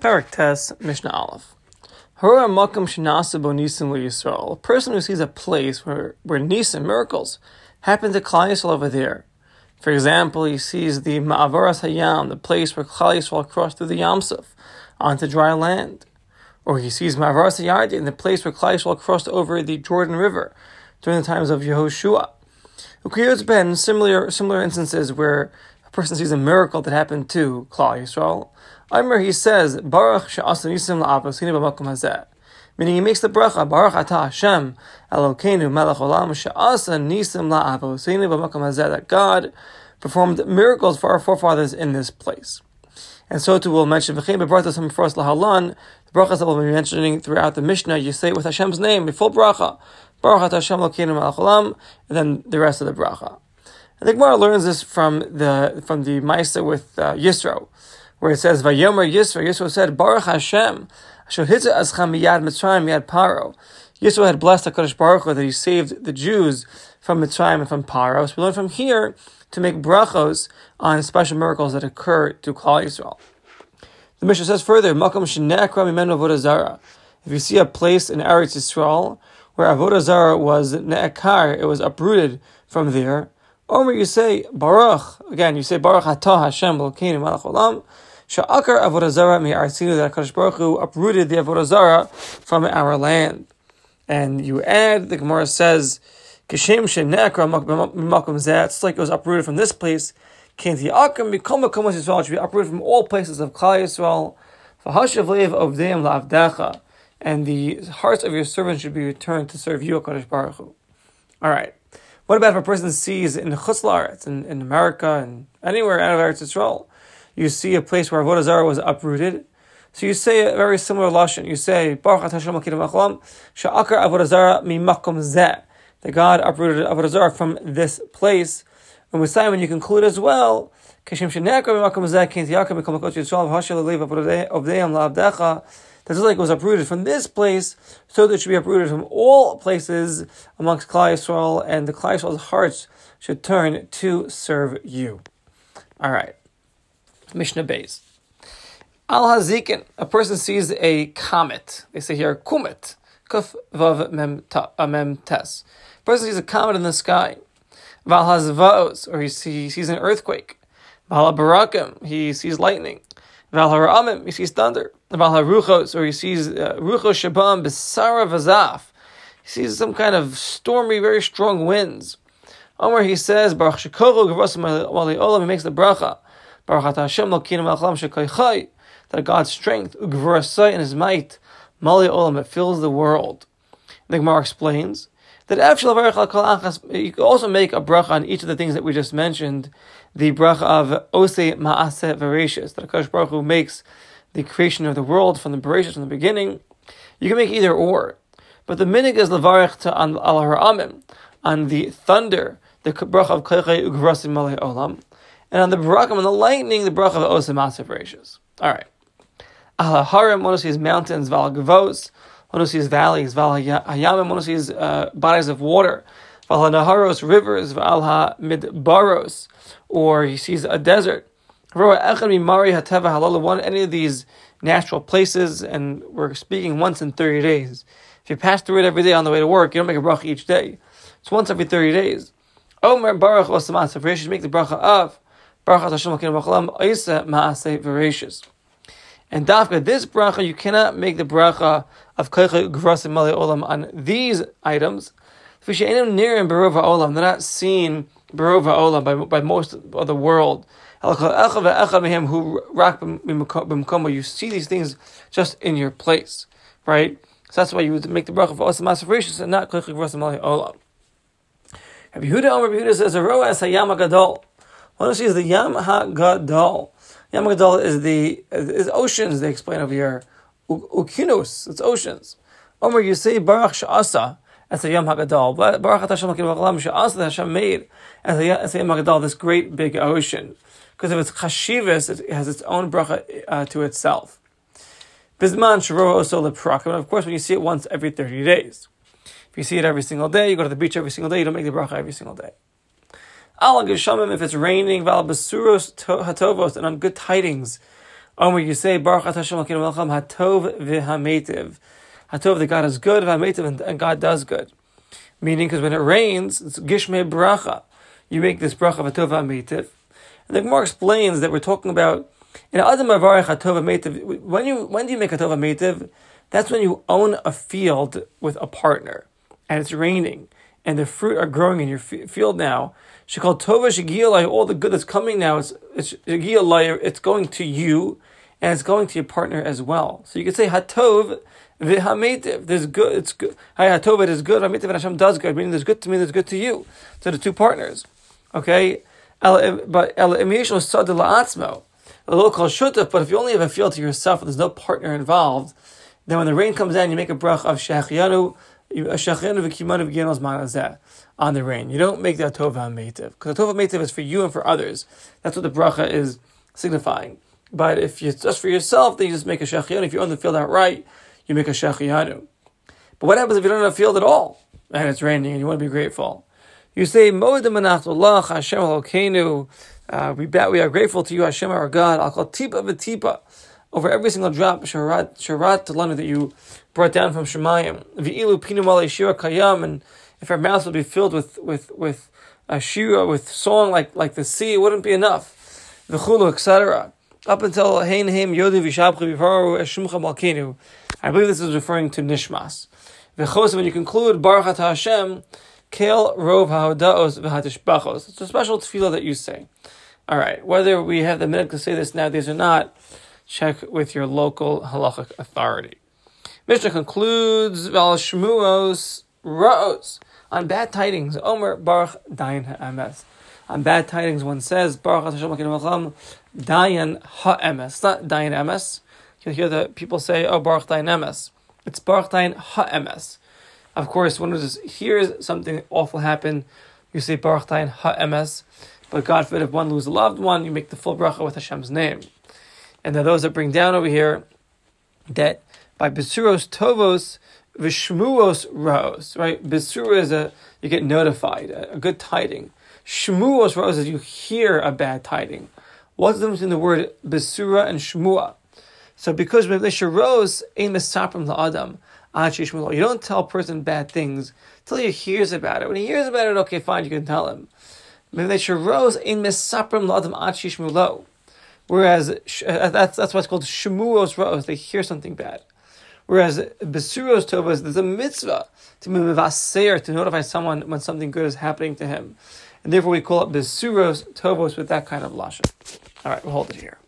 Parak Tes, Mishnah Aleph. Hara makam shenasa bo nisim Yisrael. A person who sees a place where, where nisim, miracles, happen to Klal Yisrael over there. For example, he sees the Ma'avaras Hayam, the place where Klal Yisrael crossed through the Yamsuf onto dry land. Or he sees Ma'avaras Hayardin, the place where Klal Yisrael crossed over the Jordan River during the times of Yehoshua. Ukiyot's been similar similar instances where a person sees a miracle that happened to Klal Yisrael. Aimer he says Baruch she'asa nisim la'avosinu b'makom hazeh. Meaning he makes the bracha Baruch Ata Hashem Elokeinu Melech Olam she'asa nisim la'avosinu b'makom hazeh that God performed miracles for our forefathers in this place. And so too we'll mention V'chein bebratas hamifros lahalan the brachas that we'll be mentioning throughout the Mishnah. You say it with Hashem's name, a full bracha. Baruch Ata Hashem Elokeinu Melech Olam, and then the rest of the bracha. And the Gemara learns this from the from the Maisa with uh, Yisro where it says Vayomer Yisro. Yisro said Baruch Hashem. Miyad Mitzrayim Miyad Paro. Yisro had blessed the Hakadosh Baruch Hu that he saved the Jews from Mitzrayim and from Paro. So we learn from here to make brachos on special miracles that occur to Klal Yisrael. The Mishnah says further, Makom Shenekra Mimenu Avodah If you see a place in Eretz Yisrael where Avodah was ne'ekar, it was uprooted from there. Or you say Baruch again. You say Baruch Atah Hashem Elokeinu Melech Olam. Sha'akar Avodah Zarah mi'arsinu that HaKadosh Baruch Hu uprooted the Avodah Zarah from our land. And you add, the Gemara says, Kishem she'ne'akra makom zeh, it's like it was uprooted from this place. Kenti akam mikom makom Yisrael, should be uprooted from all places of Klal Yisrael. V'hashav leiv ovdeim la'avdecha, and the hearts of your servants should be returned to serve you, HaKadosh Baruch Hu. All right. What about if a person sees in Chutz in, in America and anywhere out of Eretz Yisrael, you see a place where Avodah Zarah was uprooted. So you say a very similar lashon. You say Baruch Hashem Sha'akar Avodah Zarah mimakom zeh. That God uprooted Avodah Zarah from this place. And with Simon, you conclude as well. That just like it was uprooted from this place, so that it should be uprooted from all places amongst Klal Yisrael, and the Klal Yisrael's hearts should turn to serve you. All right. Mishnah Bays. Al Hazikin, a person sees a comet. They say here, kumet, kuf vav mem, uh, tes. A person sees a comet in the sky. Val hazvaos, or he sees an earthquake. Val barakim, he sees lightning. Val haramim, he sees thunder. Val haruchos, or he sees uh, ruchos shabam besara vazaf. He sees some kind of stormy, very strong winds. Omar, he says, Baruch Shekoru, Olam, he makes the bracha. Baruch Hashem that God's strength, Ugvrasai and His might, Mali Olam, it fills the world. The Gemara explains that you can also make a bracha on each of the things that we just mentioned. The bracha of Ose Maaseh Veratius, that Akash Baruch Hu makes the creation of the world from the Bereshit from the beginning. You can make either or. But the minig is levarich to on al haramim, on the thunder, the bracha of Kaychay Ugrasim Malay Olam. And on the Barakim, on the lightning, the bracha of Ma'aseh Bereishis. All right. Al Harim, one sees mountains, Val Gavos, one sees valleys, Val Hayamim, one sees uh, bodies of water, Val Naharos, rivers, Val Midbaros, or he sees a desert. One, any of these natural places, and we're speaking once in 30 days. If you pass through it every day on the way to work, you don't make a bracha each day. It's once every 30 days. Omer Baruch Osamat. So you make the bracha of And Dafka, this bracha, you cannot make the bracha of Kaicha Grasim Mali Olam on these items. They're not seen Barova Olam by, by most of the world. You see these things just in your place, right? So that's why you would make the bracha of Osam Maaseh and not Kaicha Grasim Mali Olam. Rabbi Yehuda, Rabbi Yehuda says, "Aroa Hayam Gadol." One sees the Yam HaGadol. Yam HaGadol is the is oceans, they explain over here. Ukinus, it's oceans. Omer, you say Baruch Sha'asa, as a Yam HaGadol. Baruch Hashem Sha'asa, that Hashem made as a Yam HaGadol, this great big ocean. Because of its chashivas, it has its own bracha uh, to itself. Bisman of course, when you see it once every 30 days. If you see it every single day, you go to the beach every single day, you don't make the bracha every single day. Al if it's raining, Val Basuros Hatovos, and on good tidings Omer, you say Baruch Hashem Hatov v'Hametiv. Hatov, that God is good, v'Hametiv, and God does good. Meaning, because when it rains, it's Gishme Bracha. You make this bracha Hatov v'Hametiv. And the Gemara explains that we're talking about in Adam Avarich Hatov v'Hametiv. When you when do you make Hatov v'Hametiv? That's when you own a field with a partner, and it's raining, and the fruit are growing in your field now. She called Tova Shigiyalai, all the good that's coming now, it's, it's it's going to you, and it's going to your partner as well. So you could say Hatov v'hametiv. There's good, it's good. Hatov, it is good. Hametiv and Hashem does good, meaning there's good to me, there's good to you. To the two partners. Okay? But El Emishal Sad La'atzmo. A called Shutaf, but if you only have a field to yourself and there's no partner involved, then when the rain comes down, you make a brach of Shechianu, On the rain. You don't make that Tova HaMeitiv. Because the Tova HaMeitiv is for you and for others. That's what the bracha is signifying. But if it's just for yourself, then you just make a Shechianu. If you own the field outright, you make a Shechianu. But what happens if you don't have a field at all and it's raining and you want to be grateful? You say, Hashem uh, we, we are grateful to you, Hashem our God. I'll call tipa v'tipa over every single drop sharat sharat talanu that you brought down from Shemayim. V'ilu pinu shira kayam, and if our mouths would be filled with with with a shira with song like like the sea, it wouldn't be enough. V'chulu etc. Up until hein heim yodi v'shabchi v'varu eshumcha malkenu. I believe this is referring to nishmas. V'chos when you conclude Baruch Hashem. Kel rov ha'odaos v'hatishbachos. It's a special tefillah that you say. All right, whether we have the minute to say this nowadays or not, check with your local halachic authority. Mishnah concludes Val Shmuos Ra'os on bad tidings. Omer Baruch Dayan Ha'emes. On bad tidings, one says Baruch Hashem Dayan Ha'emes. It's not Dayan Emes. You'll hear the people say, "Oh Baruch Dayan Emes." It's Baruch Dayan Ha'emes. Of course, when it hears something awful happen, you say Baruch Dayan Ha'emes. But God forbid, if one loses a loved one, you make the full bracha with Hashem's name. And there are those that bring down over here that by Besuros Tovos, Vishmuos Raos, right? Besura is a, you get notified, a, a good tiding. Shmuos Raos is you hear a bad tiding. What's the difference in the word Besura and Shmua? So because Rose ain't Misapram La'adam, you don't tell a person bad things till he hears about it. When he hears about it, okay, fine, you can tell him. Rose ain't Misapram La'adam Achishmulo. Whereas uh, that's that's what's called shemuos ra'os. They hear something bad. Whereas besuros tovas, there's a mitzvah to mevaser to notify someone when something good is happening to him, and therefore we call it besuros tovos with that kind of lashon. All right, we'll hold it here.